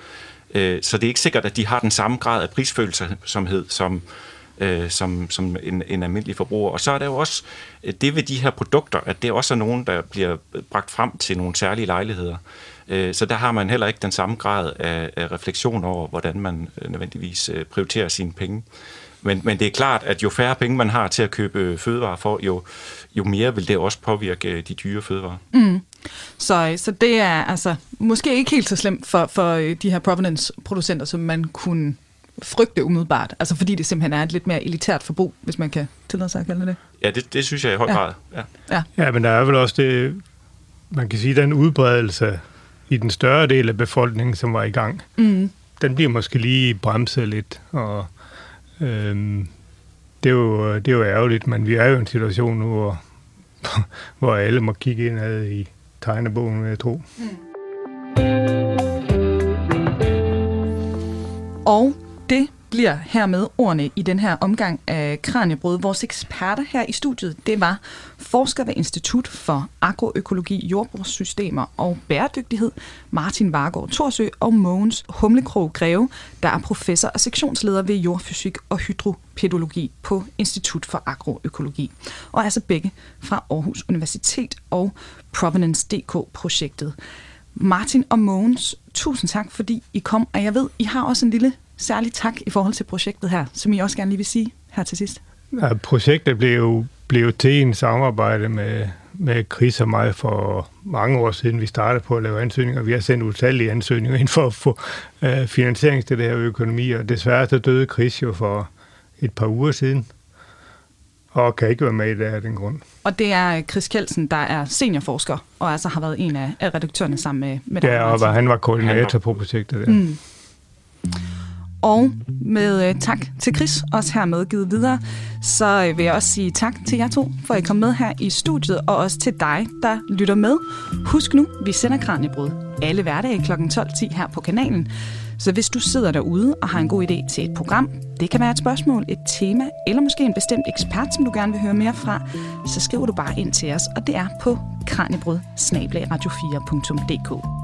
Øh, så det er ikke sikkert, at de har den samme grad af prisfølsomhed som, øh, som, som en, en almindelig forbruger. Og så er der jo også øh, det ved de her produkter, at det også er nogen, der bliver bragt frem til nogle særlige lejligheder. Øh, så der har man heller ikke den samme grad af, refleksion over, hvordan man øh, nødvendigvis øh, prioriterer sine penge. Men, men det er klart, at jo færre penge man har til at købe fødevarer for, jo, jo mere vil det også påvirke de dyre fødevarer. Mm. Så, så det er altså måske ikke helt så slemt for, for de her provenance-producenter, som man kunne frygte umiddelbart. Altså fordi det simpelthen er et lidt mere elitært forbrug, hvis man kan tillade sig at kalde det. Ja, det, det synes jeg i høj grad. Ja. Ja. ja, men der er vel også det, man kan sige, den udbredelse i den større del af befolkningen, som var i gang, mm. den bliver måske lige bremset lidt, og øhm, det, er jo, det er jo ærgerligt, men vi er jo i en situation nu, hvor, [laughs] hvor alle må kigge indad i tegnebogen, vil jeg tro. Mm. Og det bliver hermed ordene i den her omgang af Kranjebrød. Vores eksperter her i studiet, det var forsker ved Institut for Agroøkologi, Jordbrugssystemer og Bæredygtighed, Martin Vargaard Torsø og Mogens Humlekrog Greve, der er professor og sektionsleder ved jordfysik og hydropedologi på Institut for Agroøkologi, og altså begge fra Aarhus Universitet og Provenance DK-projektet. Martin og Mogens, tusind tak, fordi I kom, og jeg ved, I har også en lille særlig tak i forhold til projektet her, som I også gerne lige vil sige her til sidst. Ja, projektet blev jo blev til en samarbejde med, med Chris og mig for mange år siden. Vi startede på at lave ansøgninger. Vi har sendt utallige ansøgninger ind for at få uh, finansiering til det her økonomi, og desværre så døde Chris jo for et par uger siden og kan ikke være med i det af den grund. Og det er Chris Kjeldsen, der er seniorforsker, og altså har været en af, af redaktørerne sammen med, med dig. Ja, og han var koordinator på projektet der. Mm. Og med øh, tak til Chris, også hermed medgivet videre, så øh, vil jeg også sige tak til jer to, for at I kom med her i studiet, og også til dig, der lytter med. Husk nu, vi sender Kranjebrud alle hverdage kl. 12.10 her på kanalen. Så hvis du sidder derude og har en god idé til et program, det kan være et spørgsmål, et tema, eller måske en bestemt ekspert, som du gerne vil høre mere fra, så skriver du bare ind til os, og det er på kranjebrud radio4.dk.